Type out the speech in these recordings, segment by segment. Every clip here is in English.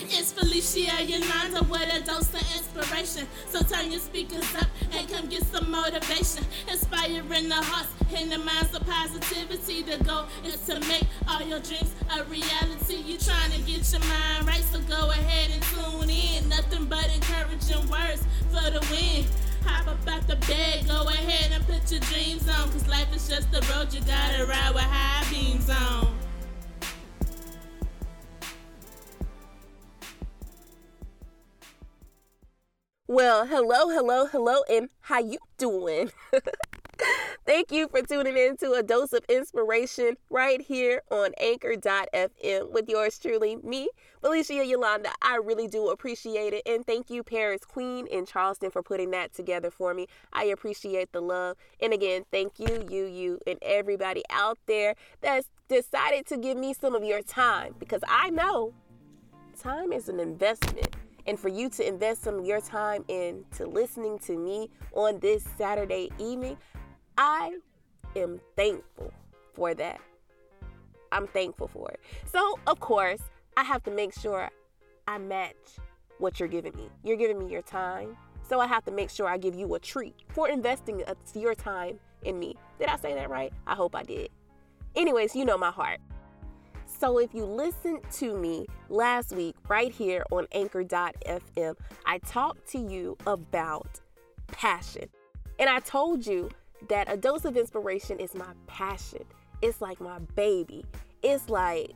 It's Felicia Yolanda with a dose of inspiration. So turn your speakers up and come get some motivation. Inspiring the hearts and the minds of positivity. The goal is to make all your dreams a reality. You're trying to get your mind right, so go ahead and tune in. Nothing but encouraging words for the win. Hop up out the bed, go ahead and put your dreams on. Cause life is just the road you gotta ride with high beams on. Well, hello, hello, hello, and how you doing? Thank you for tuning in to a dose of inspiration right here on anchor.fm with yours truly, me, Felicia Yolanda. I really do appreciate it. And thank you, Paris Queen in Charleston, for putting that together for me. I appreciate the love. And again, thank you, you, you, and everybody out there that's decided to give me some of your time because I know time is an investment and for you to invest some of your time into listening to me on this Saturday evening, I am thankful for that. I'm thankful for it. So, of course, I have to make sure I match what you're giving me. You're giving me your time. So I have to make sure I give you a treat for investing uh, your time in me. Did I say that right? I hope I did. Anyways, you know my heart. So if you listened to me last week right here on anchor.fm, I talked to you about passion. And I told you that a dose of inspiration is my passion. It's like my baby. It's like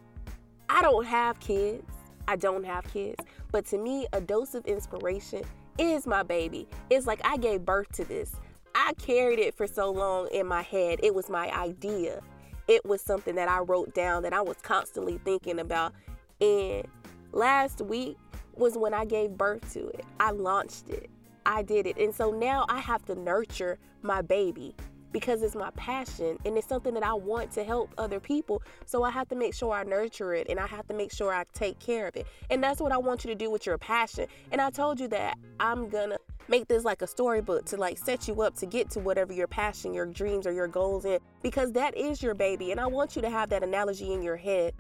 I don't have kids. I don't have kids. But to me, a dose of inspiration is my baby. It's like I gave birth to this. I carried it for so long in my head. It was my idea it was something that I wrote down that I was constantly thinking about. And last week was when I gave birth to it. I launched it. I did it. And so now I have to nurture my baby because it's my passion and it's something that I want to help other people. So I have to make sure I nurture it and I have to make sure I take care of it. And that's what I want you to do with your passion. And I told you that I'm gonna make this like a storybook to like set you up to get to whatever your passion, your dreams, or your goals in because that is your baby. And I want you to have that analogy in your head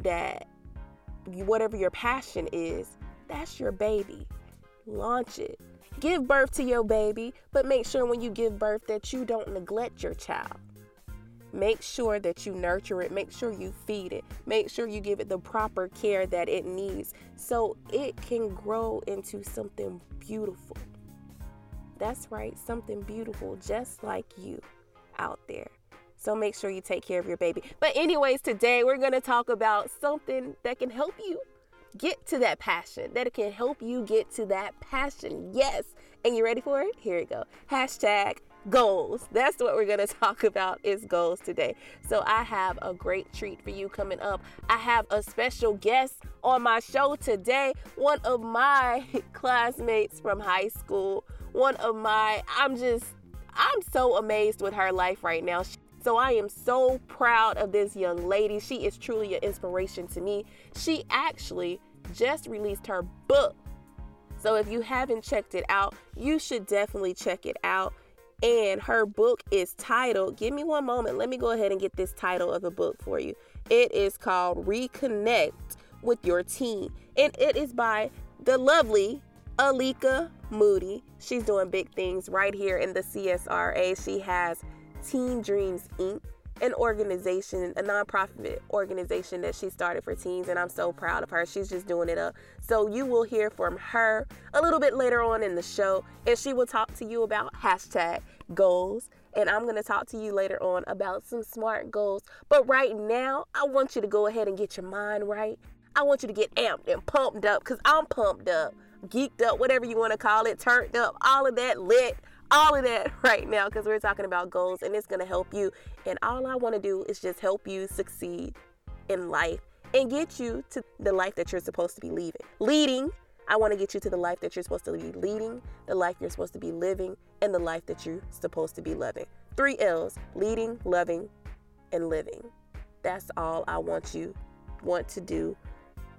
that whatever your passion is, that's your baby. Launch it. Give birth to your baby, but make sure when you give birth that you don't neglect your child. Make sure that you nurture it. Make sure you feed it. Make sure you give it the proper care that it needs so it can grow into something beautiful. That's right, something beautiful just like you out there. So make sure you take care of your baby. But, anyways, today we're going to talk about something that can help you get to that passion, that it can help you get to that passion. Yes. And you ready for it? Here we go. Hashtag goals. That's what we're going to talk about is goals today. So I have a great treat for you coming up. I have a special guest on my show today, one of my classmates from high school one of my, I'm just, I'm so amazed with her life right now. So I am so proud of this young lady. She is truly an inspiration to me. She actually just released her book. So if you haven't checked it out, you should definitely check it out. And her book is titled, give me one moment. Let me go ahead and get this title of the book for you. It is called Reconnect with Your Teen, And it is by the lovely Alika Moody. She's doing big things right here in the CSRA. She has Teen Dreams Inc., an organization, a nonprofit organization that she started for teens, and I'm so proud of her. She's just doing it up. So you will hear from her a little bit later on in the show, and she will talk to you about hashtag goals. And I'm to talk to you later on about some smart goals. But right now, I want you to go ahead and get your mind right. I want you to get amped and pumped up because I'm pumped up geeked up, whatever you want to call it, turned up, all of that lit, all of that right now because we're talking about goals and it's going to help you. And all I want to do is just help you succeed in life and get you to the life that you're supposed to be leaving. Leading, I want to get you to the life that you're supposed to be leading, the life you're supposed to be living, and the life that you're supposed to be loving. Three L's leading, loving, and living. That's all I want you want to do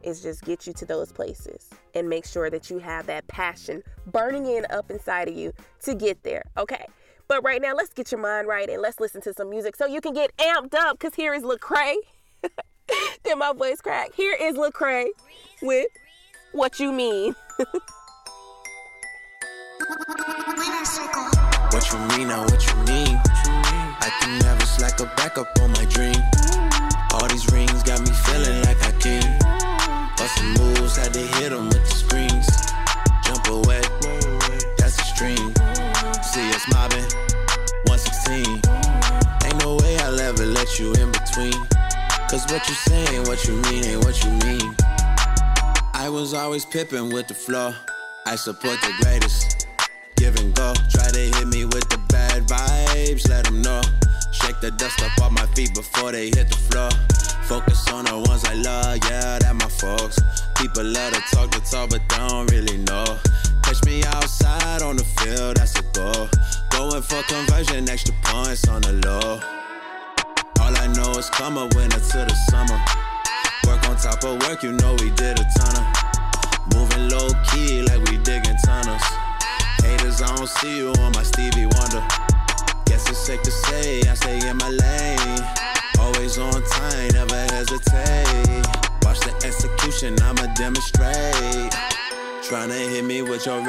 is just get you to those places and make sure that you have that passion burning in up inside of you to get there. Okay. But right now, let's get your mind right and let's listen to some music so you can get amped up because here is Lecrae. Did my voice crack? Here is Lecrae with what you mean. What you mean now, what you mean? I can never slack a back up on my dream. All these rings got me feeling like I can. Bustin' moves, had to hit them with the screens. Jump away, that's the stream. See us mobbing, 116. Ain't no way I'll ever let you in between. Cause what you saying, what you mean, ain't what you mean. I was always pippin' with the flow. I support the greatest. Give and go. Try to hit me with the bad vibes, let them know. Shake the dust up off my feet before they hit the floor. Focus on the ones I love, yeah, that my folks. People love to talk the talk, but don't really know. Catch me outside on the field, that's a goal. Going for conversion, extra points on the low. All I know is come a winter to the summer. Work on top of work, you know we did a ton of. Moving low key like we digging tunnels. Haters, I don't see you on my Stevie Wonder. Guess it's safe to say I stay in my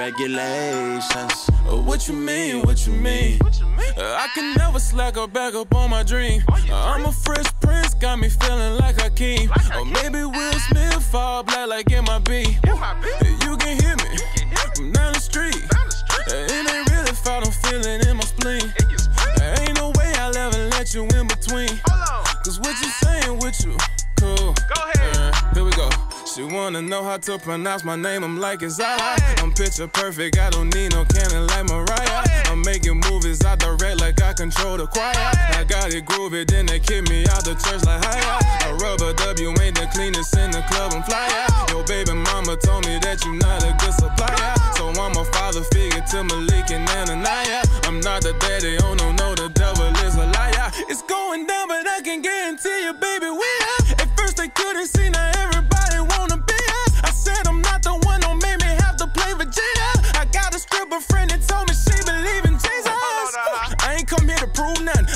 regulations. Uh, What you mean? What you mean? Uh, I can never slack or back up on my dream. Uh, I'm a fresh prince, got me feeling like a king. Or maybe Will Smith fall black like MIB. You can hear me from down the street. It ain't really foul, I'm feeling in my spleen. Ain't no way I'll ever let you in between. Cause what you saying with you? Cool. Go ahead. here we go. She wanna know how to pronounce my name. I'm like, it's alright. I'm picture perfect. I don't need no cannon like Mariah. I'm making movies. I direct like I control the choir. I got it groovy. Then they kick me out the church like hi A rubber W ain't the cleanest in the club. I'm fly out. Your baby mama told me that you're not a good supplier. So I'm a father figure to Malik and Ananiah. I'm not the daddy. Oh no, no, the devil is a liar. It's going down, but I can guarantee you, baby, we are. At first they couldn't see, now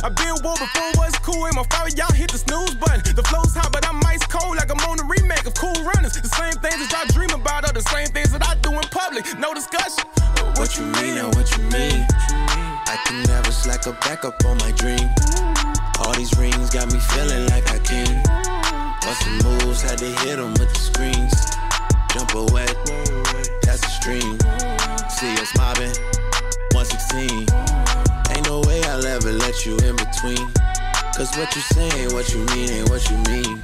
I been war before was cool. Ain't my fault, y'all hit the snooze button. The flow's hot, but I'm ice cold like I'm on a remake of Cool Runnings. The same things that y'all dream about are the same things that I do in public. No discussion. What you mean now, what you mean? I can never slack or back up on my dream. All these rings got me feeling like I can. Bustin' moves, had to hit them with the screens. Jump away, that's a stream. See us mobbing, 116. Between. Cause what you saying, what you mean, ain't what you mean.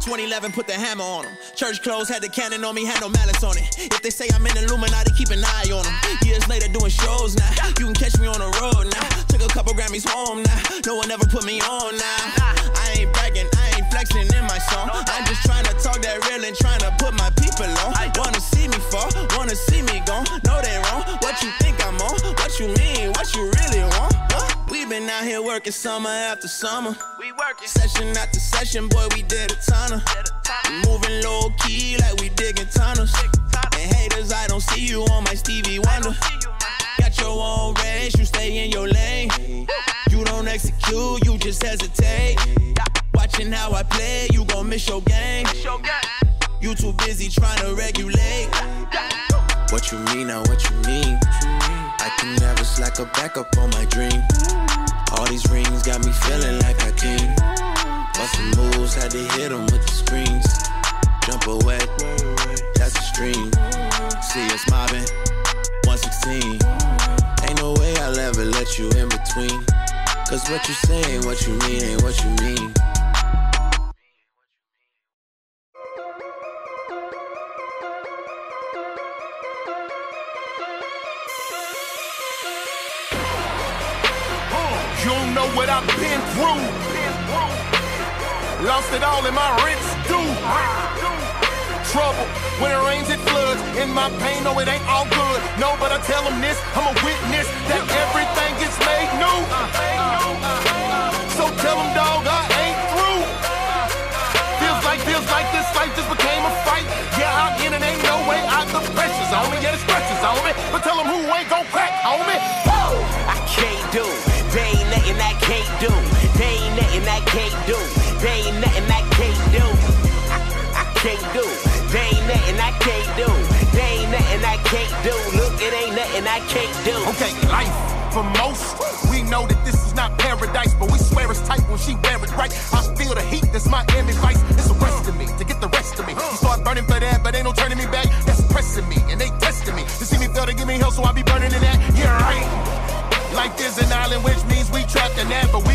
2011, put the hammer on them. Church clothes, had the cannon on me, had no malice on it. If they say I'm in Illuminati, keep an eye on them. Years later, doing shows now. You can catch me on the road now. Took a couple Grammys home now. No one ever put me on now. I ain't bragging, I ain't flexing in my song. I'm just trying to talk that real and trying to put my people on. Wanna see me fall, wanna see me gone. No, they wrong. What you think I'm on? What you mean? What you really want? Huh? We been out here working summer after summer. We working session after session, boy. We did a ton of moving low key like we digging tunnels. And haters, I don't see you on my Stevie Wonder. Got your own race, you stay in your lane. You don't execute, you just hesitate. Watching how I play, you gon' miss your game. You too busy trying to regulate. What you mean now, what you mean? I can never slack or back up on my dream. All these rings got me feeling like I can. Bustin' moves, had to hit them with the screens. Jump away, that's the stream. See us mobbing, 116. Ain't no way I'll ever let you in between. Cause what you saying, what you mean, ain't what you mean. What I've been through. Lost it all in my rents due. Trouble when it rains, it floods. In my pain, no, it ain't all good. No, but I tell them this, I'm a witness that everything gets made new. So tell them, dog, I ain't through. Feels like, feels like this life just became a fight. Yeah, I'm in and ain't no way out. The pressure's on me, yeah, the stresses on me. But tell them who ain't gon' crack, homie. Whoa! I can't do. There ain't nothing I can't do. There ain't nothing I can't do. There ain't nothing I can't do. I, I can't do. There ain't nothing I can't do. There ain't nothing I can't do. Look, it ain't nothing I can't do. Okay, life for most. We know that this is not paradise, but we swear it's tight when she wear it right. I feel the heat, that's Miami Vice. It's arresting me to get the rest of me. You start burning for that, but ain't no turning me back. That's pressing me, and they testing me. To see me fail, to give me hell, so I be burning in that. Yeah, right. Life is an island, which means we trapped in that. But we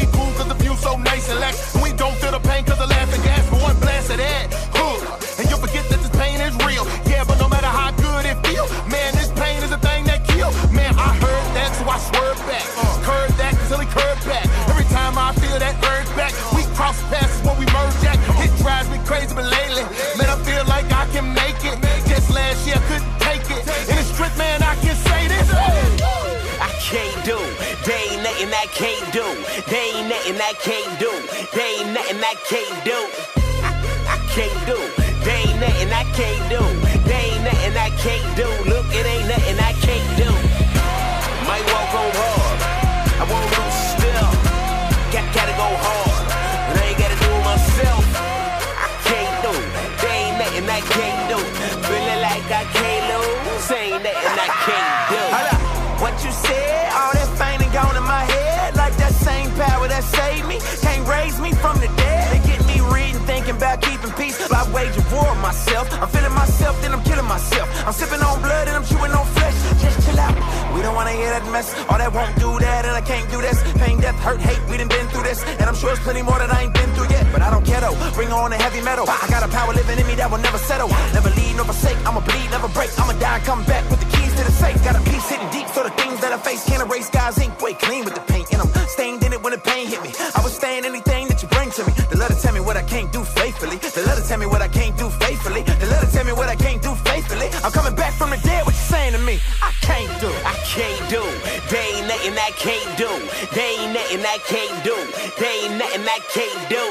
can't do. They ain't nothing I can't do. They ain't nothing I can't do. I, I can't do. They ain't nothing I can't do. There ain't nothing I can't do. Look, it ain't nothing I can't do. Might walk on hard. Wage a war on myself. I'm feeling myself, then I'm killing myself. I'm sipping on blood and I'm chewing on flesh. Just chill out. We don't wanna hear that mess. All that won't do that, and I can't do this. Pain, death, hurt, hate, we done been through this. And I'm sure it's plenty more that I ain't been through yet. But I don't care though. Bring on the heavy metal. I got a power living in me that will never settle. Never leave, nor forsake. I'ma bleed, never break. I'ma die, come back with the keys to the safe. Got a piece hidden deep, so the things that I face can't erase. Guys ink way clean with the paint, and I'm stained in it when the pain hit me. I I can't do. There ain't nothing I can't do. There ain't nothing I can't do.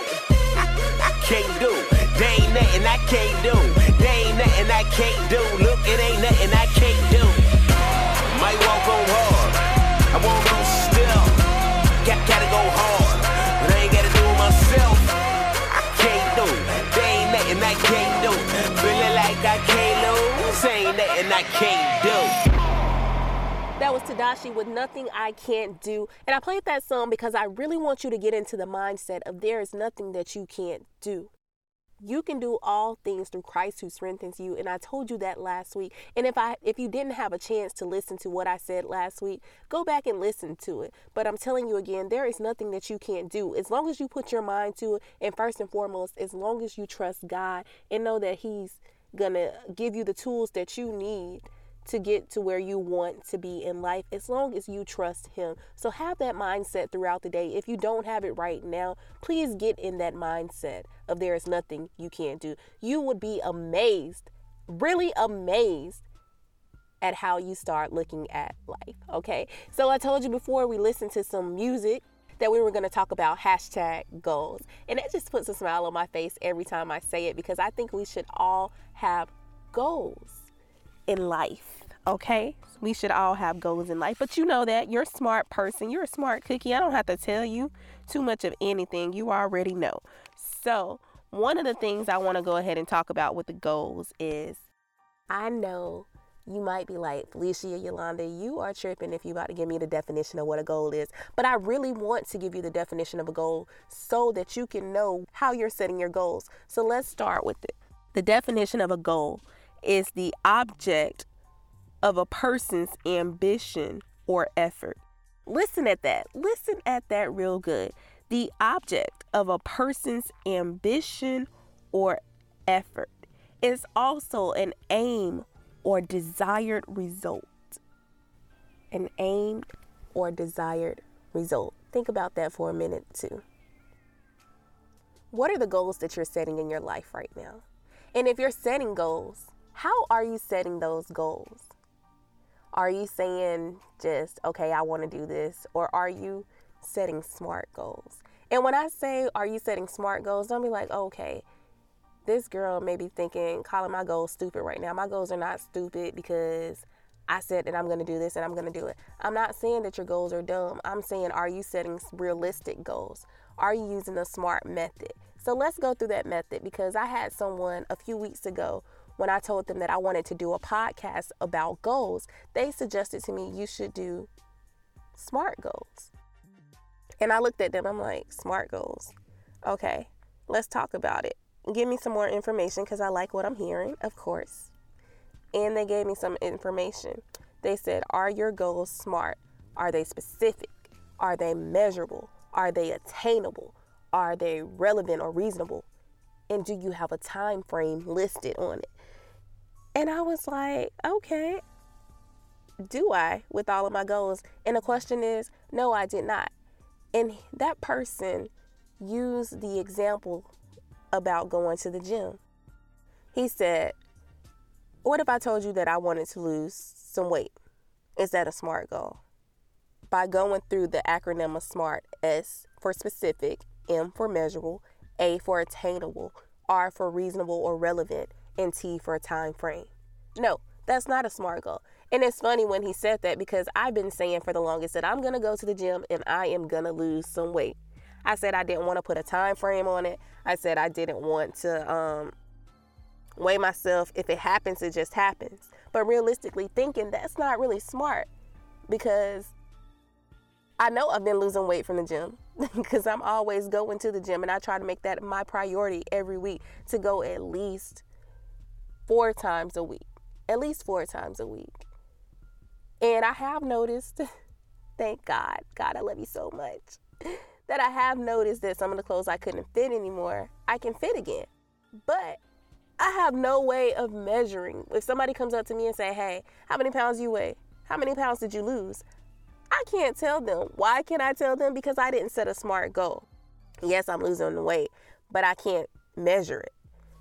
I, I can't do. There ain't nothing I can't do. There ain't nothing I can't do. Look, it ain't nothing I can't do. Might walk on hard. I won't lose still. Got, gotta go hard. But I ain't gotta do it myself. I can't do. There ain't nothing I can't do. Feeling like I can't lose. Ain't nothing I can't do. That was Tedashii with Nothing I Can't Do. And I played that song because I really want you to get into the mindset of there is nothing that you can't do. You can do all things through Christ who strengthens you. And I told you that last week. And if I if you didn't have a chance to listen to what I said last week, go back and listen to it. But I'm telling you again, there is nothing that you can't do. As long as you put your mind to it, and first and foremost, as long as you trust God and know that He's gonna give you the tools that you need to get to where you want to be in life as long as you trust him. So have that mindset throughout the day. If you don't have it right now, please get in that mindset of there is nothing you can't do. You would be amazed, really amazed at how you start looking at life. Okay. So I told you before we listened to some music that we were going to talk about hashtag goals. And it just puts a smile on my face every time I say it because I think we should all have goals in life. Okay, we should all have goals in life, but you know that you're a smart person, you're a smart cookie. I don't have to tell you too much of anything, you already know. So, one of the things I want to go ahead and talk about with the goals is I know you might be like, Felicia, Yolanda, you are tripping if you're about to give me the definition of what a goal is. But I really want to give you the definition of a goal so that you can know how you're setting your goals. So let's start with it. The definition of a goal is the object of a person's ambition or effort. Listen at that. Listen at that real good. The object of a person's ambition or effort is also an aim or desired result. An aimed or desired result. Think about that for a minute, too. What are the goals that you're setting in your life right now? And if you're setting goals, how are you setting those goals? Are you saying just, okay, I want to do this? Or are you setting smart goals? And when I say, are you setting smart goals, don't be like, okay, this girl may be thinking, calling my goals stupid right now. My goals are not stupid because I said that I'm going to do this and I'm going to do it. I'm not saying that your goals are dumb. I'm saying, are you setting realistic goals? Are you using a smart method? So let's go through that method because I had someone a few weeks ago when I told them that I wanted to do a podcast about goals, they suggested to me you should do SMART goals. And I looked at them, I'm like, SMART goals. Okay, let's talk about it. Give me some more information because I like what I'm hearing, of course. And they gave me some information. They said, Are your goals SMART? Are they specific? Are they measurable? Are they attainable? Are they relevant or reasonable? And do you have a time frame listed on it? And I was like, okay, do I with all of my goals? And the question is, no, I did not. And that person used the example about going to the gym. He said, What if I told you that I wanted to lose some weight? Is that a SMART goal? By going through the acronym of SMART S for specific, M for measurable, A for attainable, R for reasonable or relevant, and T for a time frame. No, that's not a SMART goal. And it's funny when he said that because I've been saying for the longest that I'm going to go to the gym and I am going to lose some weight. I said I didn't want to put a time frame on it. I said I didn't want to um, weigh myself. If it happens, it just happens. But realistically thinking, that's not really smart because I know I've been losing weight from the gym because I'm always going to the gym and I try to make that my priority every week to go at least four times a week. At least four times a week. And I have noticed, thank God, God, I love you so much, that I have noticed that some of the clothes I couldn't fit anymore, I can fit again. But I have no way of measuring. If somebody comes up to me and say, "Hey, how many pounds you weigh? How many pounds did you lose?" I can't tell them. Why can't I tell them? Because I didn't set a smart goal. Yes, I'm losing the weight, but I can't measure it.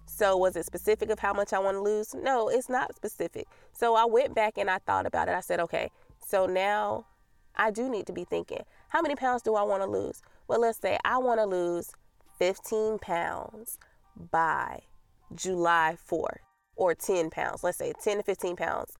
So, was it specific of how much I want to lose? No, it's not specific. So, I went back and I thought about it. I said, okay, so now I do need to be thinking, how many pounds do I want to lose? Well, let's say I want to lose 15 pounds by July 4th, or 10 pounds. Let's say 10 to 15 pounds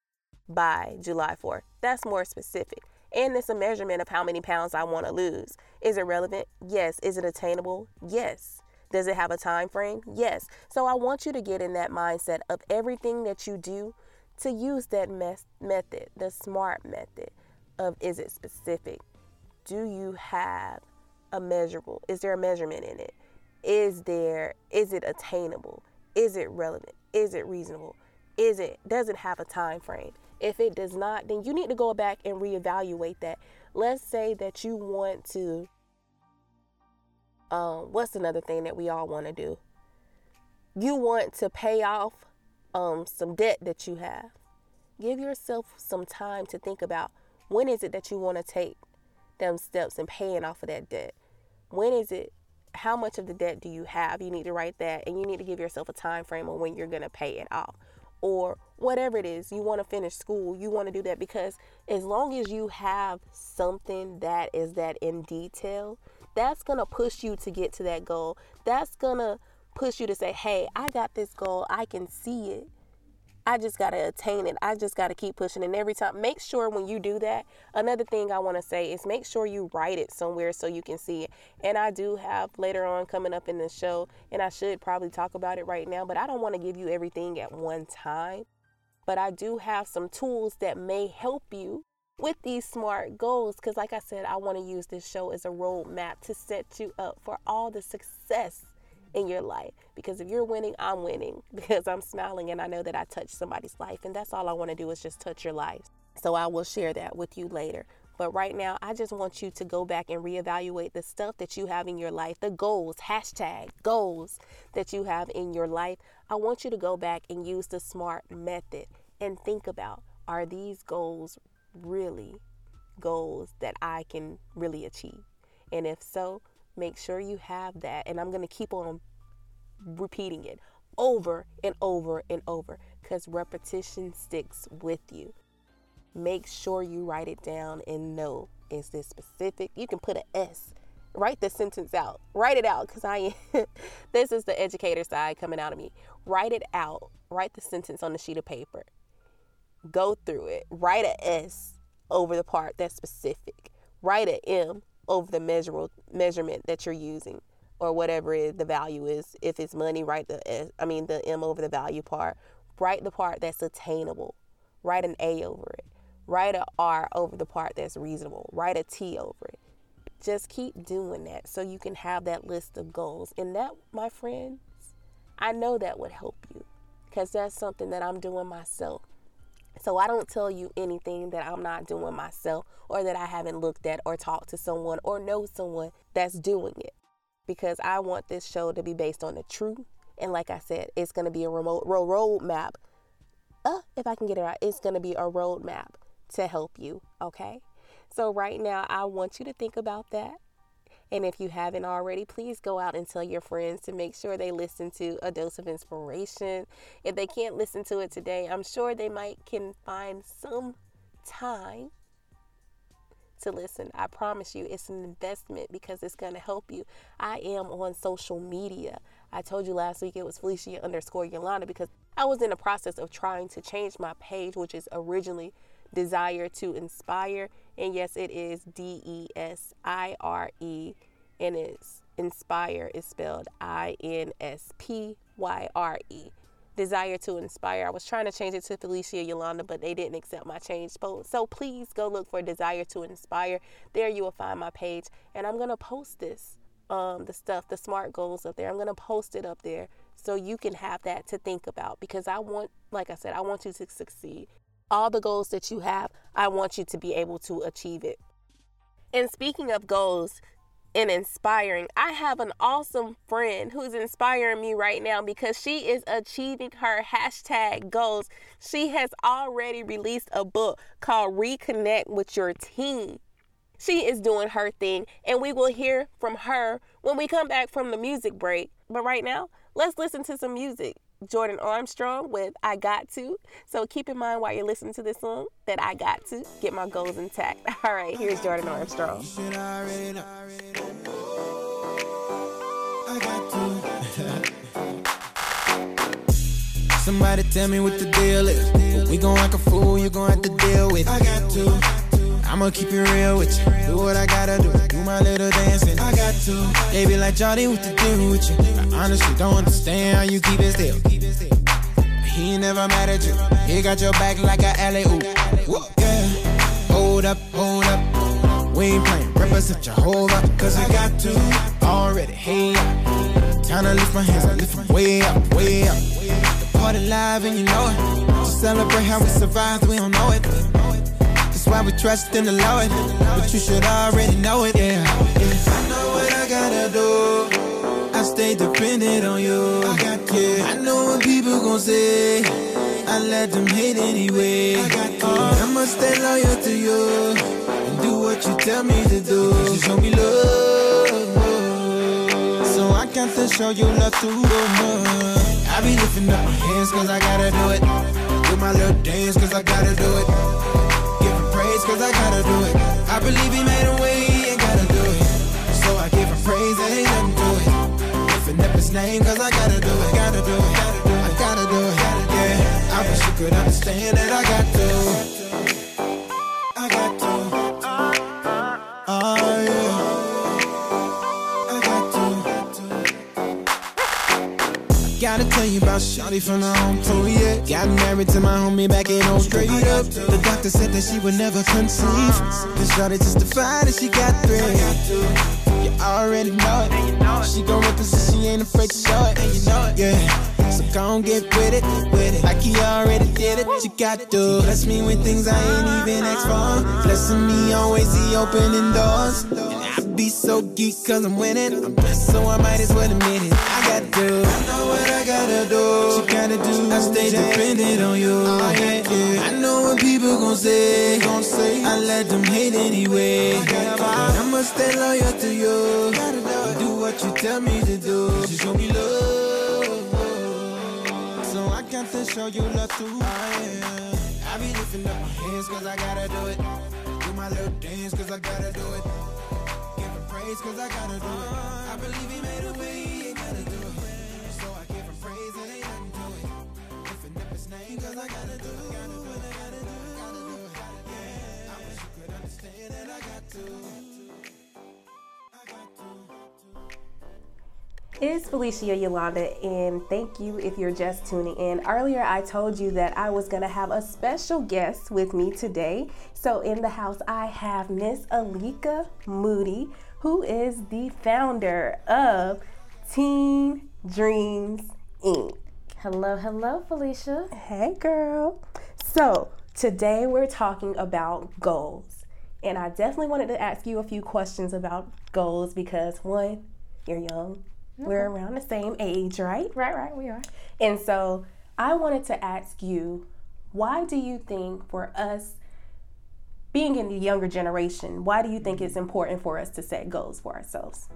by July 4th. That's more specific. And it's a measurement of how many pounds I want to lose. Is it relevant? Yes. Is it attainable? Yes. Does it have a time frame? Yes. So I want you to get in that mindset of everything that you do to use that mes- method, the SMART method of is it specific? Do you have a measurable? Is there a measurement in it? Is there is it attainable? Is it relevant? Is it reasonable? Is it does it have a time frame? If it does not, then you need to go back and reevaluate that. Let's say that you want to um, what's another thing that we all want to do? You want to pay off um, some debt that you have. Give yourself some time to think about when is it that you want to take them steps in paying off of that debt. When is it? How much of the debt do you have? You need to write that, and you need to give yourself a time frame on when you're going to pay it off or whatever it is you want to finish school you want to do that because as long as you have something that is that in detail that's going to push you to get to that goal. That's going to push you to say, hey, I got this goal. I can see it. I just got to attain it. I just got to keep pushing. And every time, make sure when you do that, another thing I want to say is make sure you write it somewhere so you can see it. And I do have later on coming up in the show, and I should probably talk about it right now, but I don't want to give you everything at one time. But I do have some tools that may help you with these smart goals because like i said i want to use this show as a roadmap to set you up for all the success in your life. Because if you're winning i'm winning because i'm smiling and i know that i touched somebody's life and that's all i want to do is just touch your life. So i will share that with you later. But right now i just want you to go back and reevaluate the stuff that you have in your life the goals hashtag goals that you have in your life. I want you to go back and use the smart method and think about are these goals really goals that I can really achieve? And if so, make sure you have that. And I'm going to keep on repeating it over and over and over because repetition sticks with you. Make sure you write it down and know is this specific? You can put an S. Write the sentence out. Write it out because I this is the educator side coming out of me. Write it out. Write the sentence on the sheet of paper go through it. Write a S over the part that's specific. Write a M over the measurable measurement that you're using or whatever the value is. If it's money, write the S, I mean the M over the value part. Write the part that's attainable. Write an A over it. Write a R over the part that's reasonable. Write a T over it. Just keep doing that so you can have that list of goals. And that, my friends, I know that would help you because that's something that I'm doing myself. So I don't tell you anything that I'm not doing myself or that I haven't looked at or talked to someone or know someone that's doing it because I want this show to be based on the truth. And like I said, it's going to be a remote ro- roadmap. Uh, if I can get it right, it's going to be a roadmap to help you. Okay. So right now, I want you to think about that. And if you haven't already, please go out and tell your friends to make sure they listen to a dose of inspiration. If they can't listen to it today, I'm sure they might can find some time to listen. I promise you, it's an investment because it's going to help you. I am on social media. I told you last week it was Felicia underscore Yolanda because I was in the process of trying to change my page, which is originally Desire to Inspire. And yes, it is D E S I R E, and it's Inspire is spelled I N S P Y R E. Desire to Inspire. I was trying to change it to Felicia Yolanda, but they didn't accept my change. So please go look for Desire to Inspire. There you will find my page, and I'm gonna post this, um, the stuff, the smart goals up there. I'm gonna post it up there so you can have that to think about because I want, like I said, I want you to succeed all the goals that you have, I want you to be able to achieve it. And speaking of goals and inspiring, I have an awesome friend who's inspiring me right now because she is achieving her hashtag goals. She has already released a book called Reconnect with Your Teen. She is doing her thing, and we will hear from her when we come back from the music break. But right now, let's listen to some music. Jordan Armstrong with I Got To. So keep in mind while you're listening to this song that I got to get my goals intact. All right, here's Jordan Armstrong. Somebody tell me what the deal is. We gon' act a fool, you gon' have to deal with. I got to. I'ma keep it real with you. Do what I gotta do. Do my little dancing. I got to. They be like, Johnny, what to do with you? I honestly don't understand how you keep it still. He ain't never mad at you. He got your back like a alley oop. Yeah. Hold up, hold up. We ain't playing. Represent Jehovah. Cause I got to. Already, hey up. Time to lift my hands. I lift them way up, way up. The party live and you know it. To celebrate how we survived, we don't know it why we trust in the Lord. But you should already know it, yeah. I know what I gotta do. I stay dependent on you. I got yeah. I know what people gon' say. I let them hate anyway. I got uh, I'ma stay loyal to you and do what you tell me to do. You show me love, so I got to show you love too. I be lifting up my hands cause I gotta do it. Do my little dance cause I gotta do it cause I gotta do it. I believe he made a way, he ain't gotta do it. So I give him praise, there ain't nothing to it. Lifting up his name cause I gotta do it, I gotta do it, I gotta do it, yeah. I wish you could understand that I got to. You about Shawty from the home tour, yeah. Got married to my homie back in old Straight up. The doctor said that she would never conceive. This Shawty testified that she got three. You already know it. She gon' represent, she ain't afraid to show it. You know it, yeah. So gon' get with it, with it. Like he already did it. You got to bless me with things I ain't even asked for. Blessing me always, he opening doors. Be so geek cause I'm winning. I'm blessed, so I might as well admit it. I got to. do. I know what I gotta do. What you gotta do. I stay dependent on you. Oh, yeah, yeah. I know what people gon' say. Gon' say. I let them hate anyway. I'ma stay loyal to you. Gotta Do what you tell me to do. You show me love. So I got to show you love too. Oh. I be lifting up my hands cause I gotta do it. Do my little dance cause I gotta do it praise cause I gotta do it. I believe he made a way, he gotta do it. So I give him praise ain't nothing to it. His name cause I gotta do it. It's Felicia Yolanda, and thank you if you're just tuning in. Earlier, I told you that I was going to have a special guest with me today. So, in the house, I have Miss Alika Moody, who is the founder of Teen Dreams Inc. Hello, hello, Felicia. Hey, girl. So, today we're talking about goals. And I definitely wanted to ask you a few questions about goals because, one, you're young. We're around the same age, right? Right, right, we are. And so I wanted to ask you why do you think for us being in the younger generation, why do you think it's important for us to set goals for ourselves?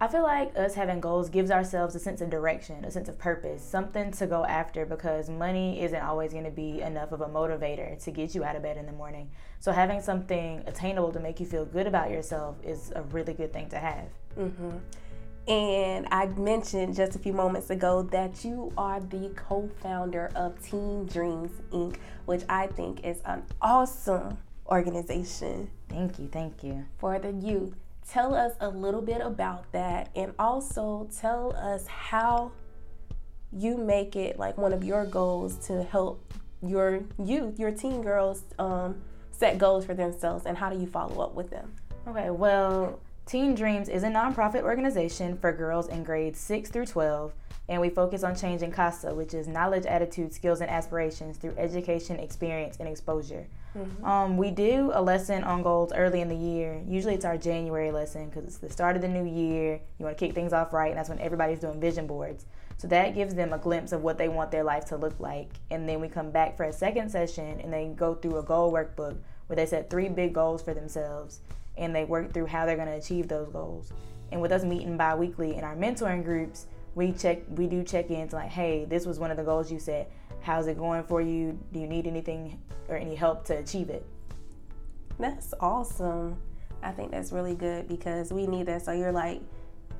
I feel like us having goals gives ourselves a sense of direction, a sense of purpose, something to go after because money isn't always going to be enough of a motivator to get you out of bed in the morning. So having something attainable to make you feel good about yourself is a really good thing to have. Mm-hmm. And I mentioned just a few moments ago that you are the co founder of Teen Dreams Inc., which I think is an awesome organization Thank you, thank you. for the youth. Tell us a little bit about that and also tell us how you make it like one of your goals to help your youth, your teen girls, um, set goals for themselves and how do you follow up with them? Okay, well, Teen Dreams is a nonprofit organization for girls in grades 6 through 12, and we focus on changing KASA, which is knowledge, attitude, skills, and aspirations through education, experience, and exposure. Um, we do a lesson on goals early in the year. Usually it's our January lesson because it's the start of the new year. You want to kick things off right, and that's when everybody's doing vision boards. So that gives them a glimpse of what they want their life to look like. And then we come back for a second session and they go through a goal workbook where they set three big goals for themselves and they work through how they're going to achieve those goals. And with us meeting bi-weekly in our mentoring groups, we check we do check-ins like, hey, this was one of the goals you set. How's it going for you? Do you need anything or any help to achieve it? That's awesome. I think that's really good because we need that. So you're like,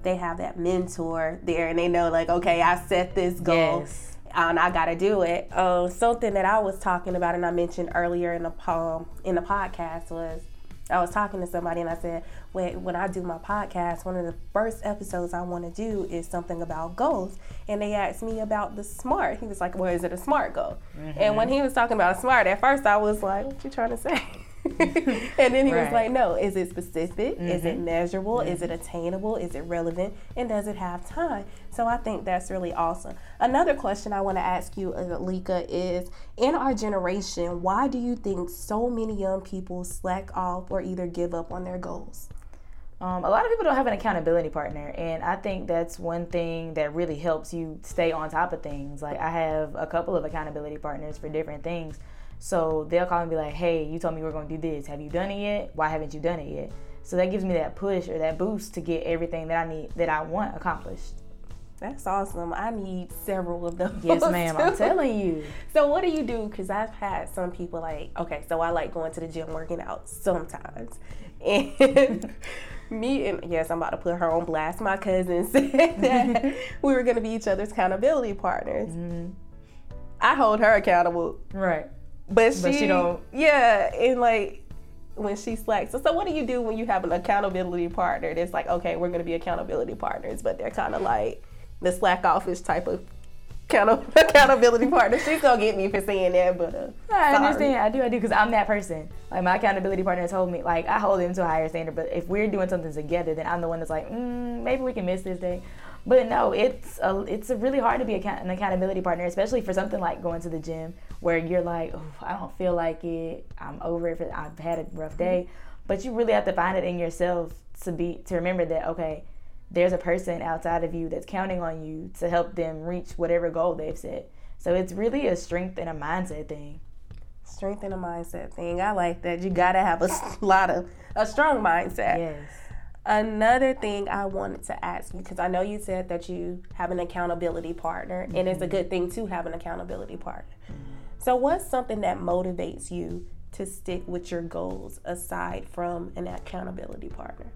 they have that mentor there and they know, like, okay, I set this goal Yes. and I got to do it. Uh, something that I was talking about and I mentioned earlier in the poem, in the podcast was I was talking to somebody and I said, when, when I do my podcast, one of the first episodes I want to do is something about goals. And they asked me about the SMART. He was like, well, is it a SMART goal? And when mm-hmm. he was talking about a SMART, at first I was like, what you trying to say? and then he was like, no, is it specific? Is it mm-hmm. measurable? Is it mm-hmm. attainable? Is it relevant? And does it have time? So I think that's really awesome. Another question I want to ask you, uh, Alika, is in our generation, why do you think so many young people slack off or either give up on their goals? Um, a lot of people don't have an accountability partner, and I think that's one thing that really helps you stay on top of things. Like I have a couple of accountability partners for different things, so they'll call and be like, "Hey, you told me we are going to do this. Have you done it yet? Why haven't you done it yet?" So that gives me that push or that boost to get everything that I need that I want accomplished. That's awesome. I need several of those. Yes, ma'am. I'm telling you. So what do you do? Because I've had some people like, okay, so I like going to the gym, working out sometimes, and me and yes, I'm about to put her on blast. My cousin said that we were going to be each other's accountability partners. Mm-hmm. I hold her accountable, Right. But she, But she don't- Yeah, and like when she slacks. So, so what do you do when you have an accountability partner that's like, okay, we're going to be accountability partners, but they're kind of like the slack offish type of account- accountability partner. She's gonna get me for saying that, but uh, I sorry. understand. I do. I do because I'm that person. Like my accountability partner told me, like I hold them to a higher standard. But if we're doing something together, then I'm the one that's like, mm, maybe we can miss this day. But no, it's a, it's a really hard to be account- an accountability partner, especially for something like going to the gym, where you're like, oh, I don't feel like it. I'm over it. I've had a rough day. But you really have to find it in yourself to be to remember that okay, there's a person outside of you that's counting on you to help them reach whatever goal they've set. So it's really a strength and a mindset thing. strength and a mindset thing. I like that. You gotta have a lot of a strong mindset. Yes. Another thing I wanted to ask you because I know you said that you have an accountability partner, and it's a mm-hmm. good thing to have an accountability partner. Mm-hmm. So, what's something that motivates you to stick with your goals aside from an accountability partner?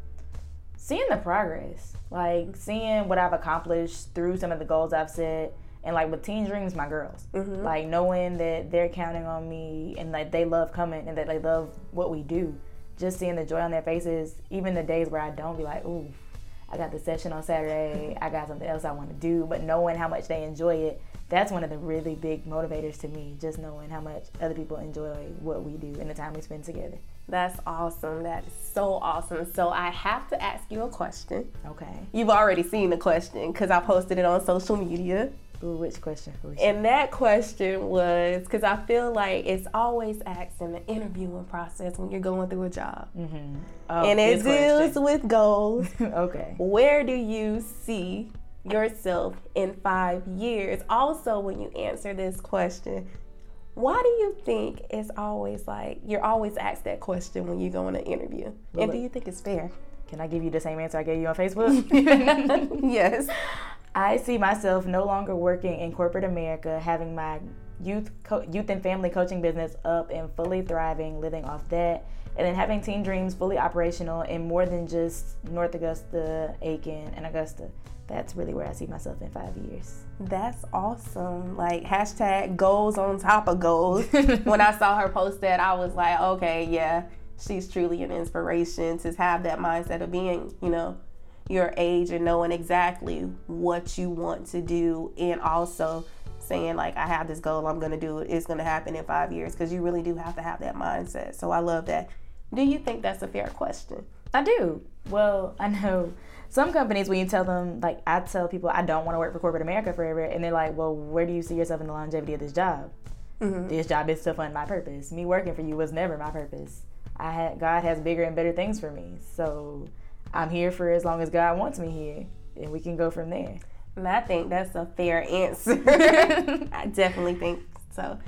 seeing the progress, like seeing what I've accomplished through some of the goals I've set, and like with Teen Dreams, my girls, mm-hmm. like knowing that they're counting on me and like they love coming and that they love what we do. Just seeing the joy on their faces, even the days where I don't be like, ooh, I got the session on Saturday. I got something else I want to do, but knowing how much they enjoy it, that's one of the really big motivators to me. Just knowing how much other people enjoy what we do and the time we spend together. That's awesome. That is so awesome. So I have to ask you a question. Okay. You've already seen the question because I posted it on social media. Ooh, which question? Which And that question was because I feel like it's always asked in the interviewing process when you're going through a job. Mm-hmm. Oh, and it deals question. with goals. okay. Where do you see yourself in five years? Also, when you answer this question, why do you think it's always like you're always asked that question when you go in an interview? Well, and do you think it's fair? Can I give you the same answer I gave you on Facebook? yes. I see myself no longer working in corporate America, having my youth co- youth and family coaching business up and fully thriving, living off that, and then having Teen Dreams fully operational in more than just North Augusta, Aiken, and Augusta. That's really where I see myself in five years. That's awesome. Like hashtag goals on top of goals. when I saw her post that, I was like, okay, yeah, she's truly an inspiration to have that mindset of being, you know, your age and knowing exactly what you want to do and also saying like I have this goal, I'm gonna do it, it's gonna happen in five years because you really do have to have that mindset. So I love that. Do you think that's a fair question? I do. Well, I know some companies when you tell them like I tell people I don't want to work for corporate America forever, and they're like, "Well, where do you see yourself in the longevity of this job?" Mm-hmm. This job is to fund my purpose. Me working for you was never my purpose. I had God has bigger and better things for me, so I'm here for as long as God wants me here, and we can go from there. And I think that's a fair answer. I definitely think so.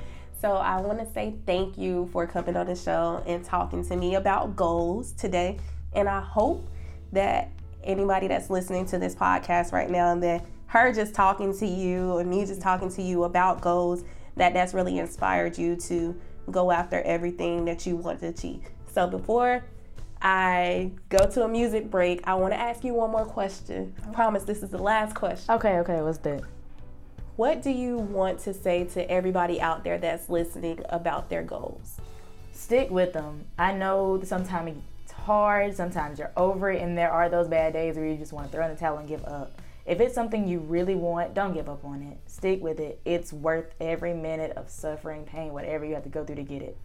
So I want to say thank you for coming on the show and talking to me about goals today. And I hope that anybody that's listening to this podcast right now and that her just talking to you and me just talking to you about goals, that that's really inspired you to go after everything that you want to achieve. So before I go to a music break, I want to ask you one more question. I promise this is the last question. Okay, okay, what's that? What do you want to say to everybody out there that's listening about their goals? Stick with them. I know sometimes it's hard, sometimes you're over it, and there are those bad days where you just want to throw in the towel and give up. If it's something you really want, don't give up on it. Stick with it. It's worth every minute of suffering, pain, whatever you have to go through to get it.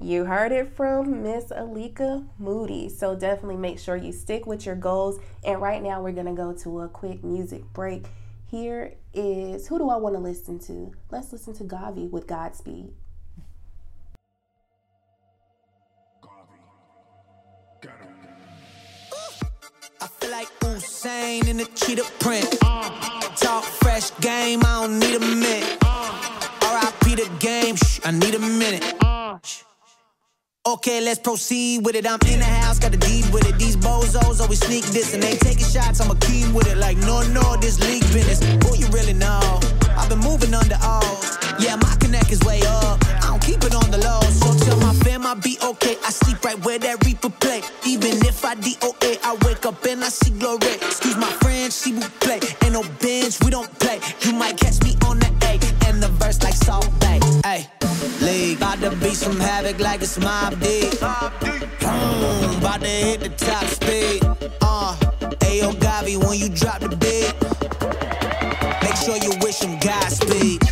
You heard it from Miss Alika Moody. So definitely make sure you stick with your goals. And right now we're gonna go to a quick music break. Here is who do I want to listen to? Let's listen to GAWVI with Godspeed. I feel like Usain in the cheetah print. Talk fresh game, I don't need a minute. RIP the game, shh, I need a minute. Okay, let's proceed with it. I'm in the house, got the deed with it. These bozos always sneak this and they taking shots. I'm a keen with it. Like, no, no, this league business. Who you really know? I've been moving under all. Yeah, my connect is way up. I don't keep it on the low. So tell my fam I'll be okay. I sleep right where that Reaper play. Even if I DOA, I wake up and I see glory. Excuse my French, she will play. Ain't no bench, we don't play. You might catch me on the A and the verse like Salt. About to be some havoc like it's Mobb Deep. Mm, about to hit the top speed. Uh, Ayo GAWVI when you drop the beat. Make sure you wish him Godspeed.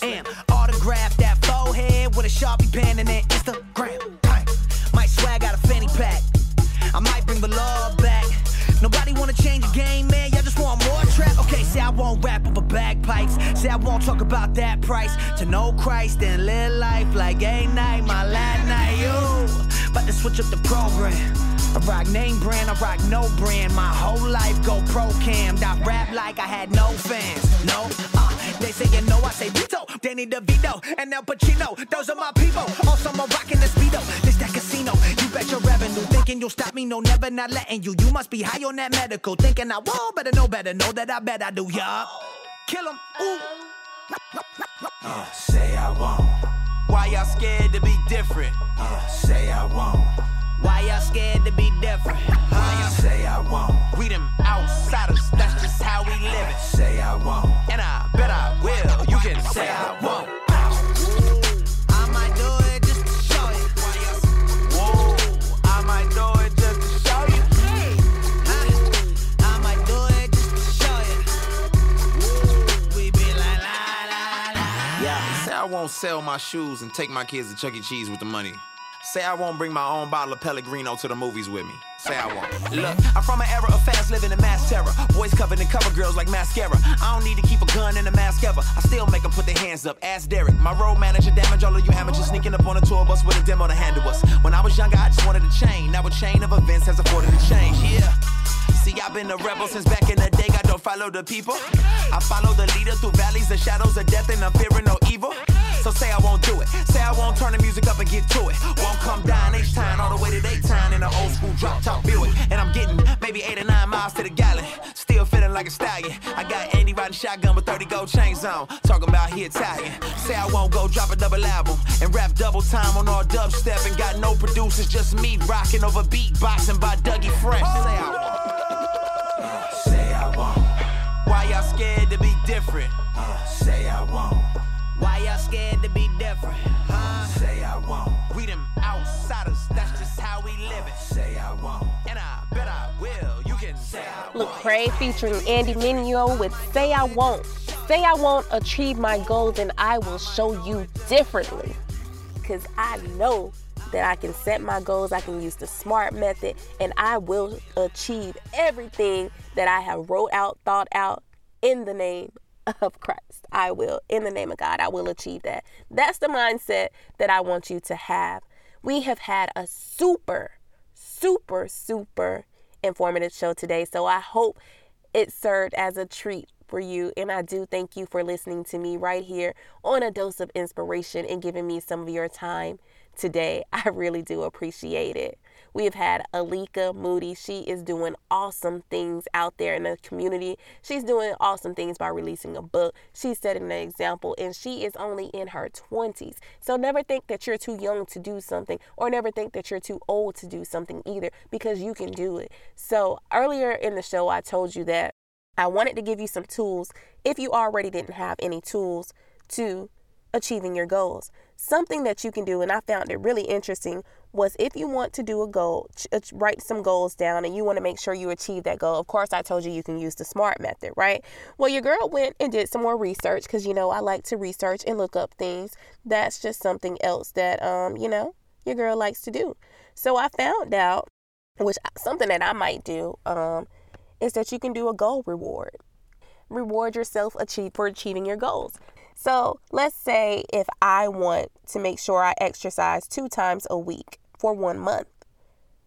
price. To know Christ and live life like a night, my last night. You, about to switch up the program. I rock name brand, I rock no brand. My whole life go pro cammed. I rap like I had no fans. No, uh, they say you know, I say Vito. Danny DeVito and Al Pacino. Those are my people. Also, I'm rocking the speedo. This that casino. You bet your revenue. Thinking you'll stop me, no, never not letting you. You must be high on that medical. Thinking I won't, better know better. Know that I bet I do, yup. Kill him, ooh. Uh, say I won't. Why y'all scared to be different? Uh, say I won't. Why y'all scared to be different? Huh? Say I won't. We them outsiders, that's just how we live it. Say I won't. And I bet I will. You can say I won't. Won't sell my shoes and take my kids to Chuck E. Cheese with the money. Say I won't bring my own bottle of Pellegrino to the movies with me. Say I won't. Look, I'm from an era of fast living and mass terror. Boys covered in cover girls like mascara. I don't need to keep a gun in a mask ever. I still make them put their hands up. Ask Derek. My road manager damage all of you amateurs sneaking up on a tour bus with a demo to handle us. When I was younger, I just wanted a chain. Now a chain of events has afforded a change. Yeah. See, I've been a rebel since back in the day. I don't follow the people. I follow the leader through valleys, the shadows of death, and I'm fearing no evil. So say I won't do it. Say I won't turn the music up and get to it. Won't come down each time all the way to daytime in an old school drop top Buick. And I'm getting maybe eight or nine miles to the gallon. Still feeling like a stallion. I got Andy riding shotgun with 30 gold chains on. Talking about he Italian. Say I won't go drop a double album and rap double time on all dubstep and got no producers, just me rocking over beatboxing by Dougie Fresh. Say I won't. Say I won't. Why y'all scared to be different? Uh, say I won't. Why y'all scared to be different? Huh? Say I won't. We them outsiders, that's just how we live it. Say I won't. And I bet I will. You can say I won't. Lecrae featuring Andy Mineo with Say I Won't. Say I won't achieve my goals and I will show you differently. Because I know that I can set my goals, I can use the SMART method, and I will achieve everything that I have wrote out, thought out in the name of Christ. I will, in the name of God, I will achieve that. That's the mindset that I want you to have. We have had a super, super, super informative show today. So I hope it served as a treat for you. And I do thank you for listening to me right here on A Dose of Inspiration and giving me some of your time today. I really do appreciate it. We have had Alika Moody. She is doing awesome things out there in the community. She's doing awesome things by releasing a book. She's setting an example, and she is only in her 20s. So never think that you're too young to do something, or never think that you're too old to do something either, because you can do it. So earlier in the show, I told you that I wanted to give you some tools if you already didn't have any tools to achieving your goals. Something that you can do, and I found it really interesting, was if you want to do a goal, uh, write some goals down and you want to make sure you achieve that goal. Of course, I told you you can use the SMART method, right? Well, your girl went and did some more research because, you know, I like to research and look up things. That's just something else that, um, you know, your girl likes to do. So I found out, which something that I might do, um, is that you can do a goal reward. Reward yourself achieve for achieving your goals. So let's say if I want to make sure I exercise two times a week for one month.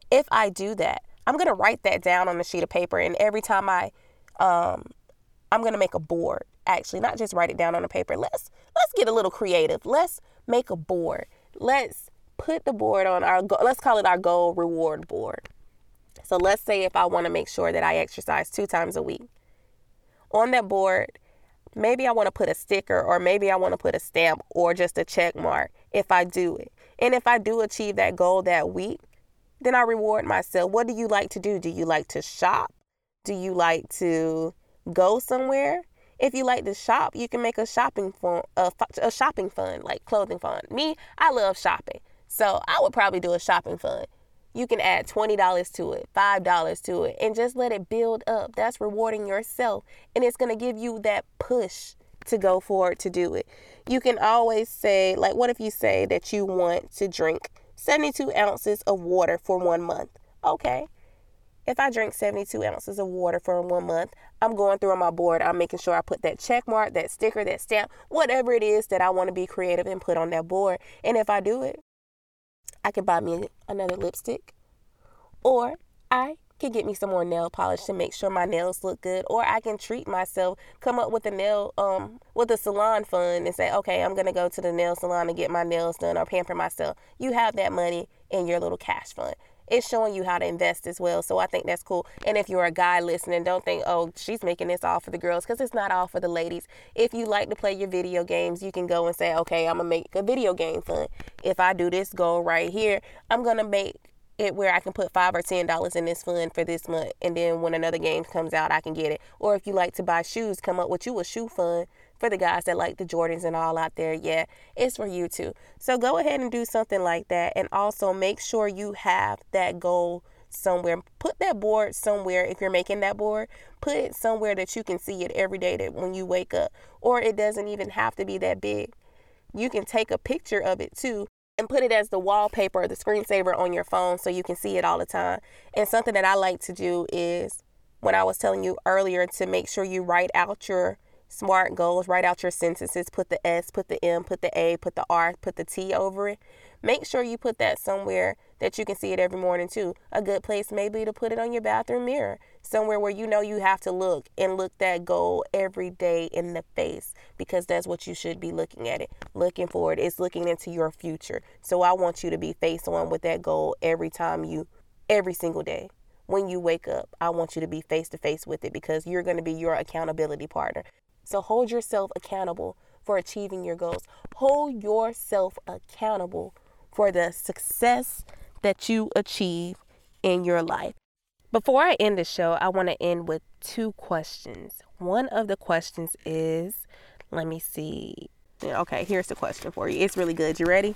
If I do that, I'm going to write that down on a sheet of paper. And every time I, um, I'm going to make a board. Actually, not just write it down on a paper. Let's let's get a little creative. Let's make a board. Let's put the board on our. Let's call it our goal reward board. So let's say if I want to make sure that I exercise two times a week. On that board, maybe I want to put a sticker or maybe I want to put a stamp or just a check mark if I do it. And if I do achieve that goal that week, then I reward myself. What do you like to do? Do you like to shop? Do you like to go somewhere? If you like to shop, you can make a shopping fund, a, a shopping fund, like clothing fund. Me, I love shopping. So I would probably do a shopping fund. You can add $20 to it, $5 to it, and just let it build up. That's rewarding yourself. And it's going to give you that push to go forward to do it. You can always say, like, what if you say that you want to drink 72 ounces of water for one month? Okay. If I drink 72 ounces of water for one month, I'm going through on my board. I'm making sure I put that check mark, that sticker, that stamp, whatever it is that I want to be creative and put on that board. And if I do it, I can buy me another lipstick, or I can get me some more nail polish to make sure my nails look good, or I can treat myself, come up with a nail, um, with a salon fund and say, okay, I'm gonna go to the nail salon and get my nails done or pamper myself. You have that money in your little cash fund it's showing you how to invest as well. So I think that's cool. And if you're a guy listening, don't think, oh, she's making this all for the girls, because it's not all for the ladies. If you like to play your video games, you can go and say, okay, I'm going to make a video game fund. If I do this goal right here, I'm going to make it where I can put five or ten dollars in this fund for this month, and then when another game comes out, I can get it. Or if you like to buy shoes, come up with you a shoe fund for the guys that like the Jordans and all out there. Yeah, it's for you too. So go ahead and do something like that, and also make sure you have that goal somewhere. Put that board somewhere if you're making that board. Put it somewhere that you can see it every day that when you wake up. Or it doesn't even have to be that big. You can take a picture of it too and put it as the wallpaper or the screensaver on your phone so you can see it all the time. And something that I like to do is when I was telling you earlier to make sure you write out your SMART goals, write out your sentences, put the S, put the M, put the A, put the R, put the T over it. Make sure you put that somewhere that you can see it every morning too. A good place maybe to put it on your bathroom mirror, somewhere where you know you have to look and look that goal every day in the face because that's what you should be looking at it. Looking forward is looking into your future. So I want you to be face on with that goal every time you every single day. When you wake up, I want you to be face to face with it because you're going to be your accountability partner. So hold yourself accountable for achieving your goals. Hold yourself accountable for the success that you achieve in your life. Before I end the show, I want to end with two questions. One of the questions is let me see. Okay, here's the question for you. It's really good. You ready?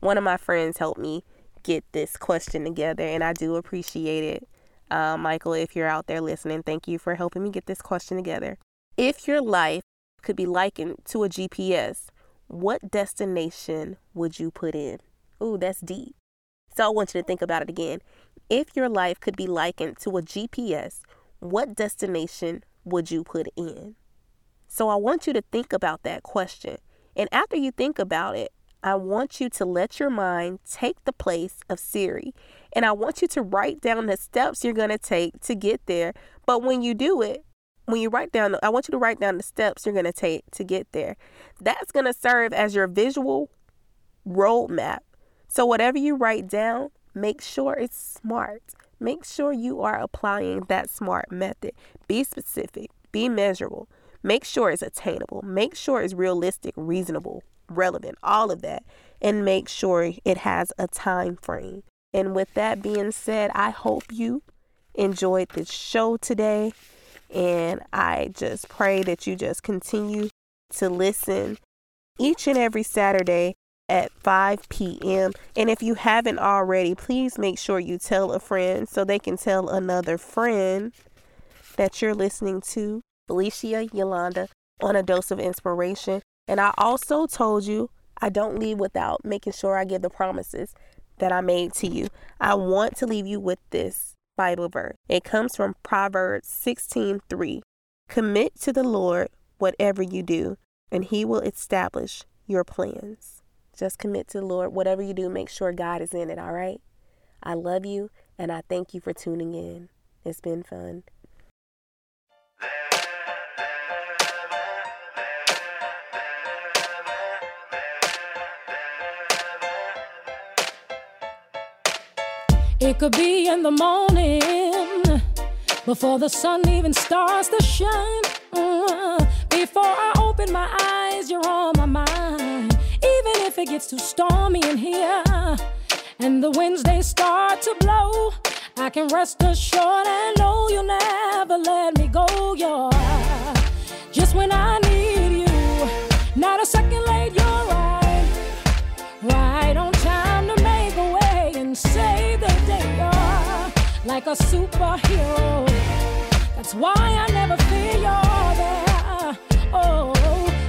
One of my friends helped me get this question together, and I do appreciate it. Uh, Michael, if you're out there listening, thank you for helping me get this question together. If your life could be likened to a GPS, what destination would you put in? Ooh, that's deep. So I want you to think about it again. If your life could be likened to a GPS, what destination would you put in? So I want you to think about that question. And after you think about it, I want you to let your mind take the place of Siri. And I want you to write down the steps you're going to take to get there. But when you do it, when you write down, I want you to write down the steps you're going to take to get there. That's going to serve as your visual roadmap. So, whatever you write down, make sure it's smart. Make sure you are applying that smart method. Be specific, be measurable. Make sure it's attainable. Make sure it's realistic, reasonable, relevant, all of that. And make sure it has a time frame. And with that being said, I hope you enjoyed this show today. And I just pray that you just continue to listen each and every Saturday at 5 p.m. And if you haven't already, please make sure you tell a friend so they can tell another friend that you're listening to Felicia Yolanda on a dose of inspiration. And I also told you I don't leave without making sure I give the promises that I made to you. I want to leave you with this Bible verse. It comes from Proverbs 16:3. Commit to the Lord whatever you do, and he will establish your plans. Just commit to the Lord. Whatever you do, make sure God is in it, all right? I love you and I thank you for tuning in. It's been fun. It could be in the morning, before the sun even starts to shine. Uh, before I open my eyes, you're on my mind. Even if it gets too stormy in here, and the winds they start to blow, I can rest assured and know you'll never let me go. You're just when I like a superhero. That's why I never fear you're there. Oh,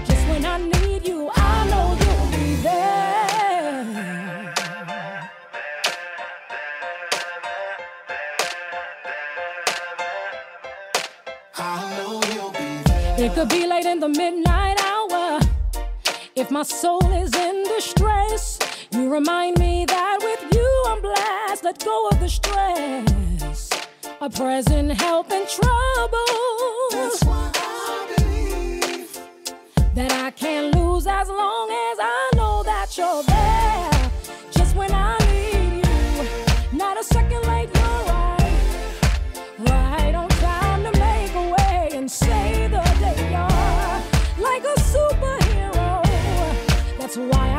just when I need you, I know you'll be there. It could be late in the midnight hour. If my soul is in distress, you remind me that with you I'm blessed. Let go of the stress. A present help in trouble. That's why I believe that I can't lose as long as I know that you're there. Just when I need you, not a second late, you're right. Right on time to make a way and save the day. You're like a superhero. That's why I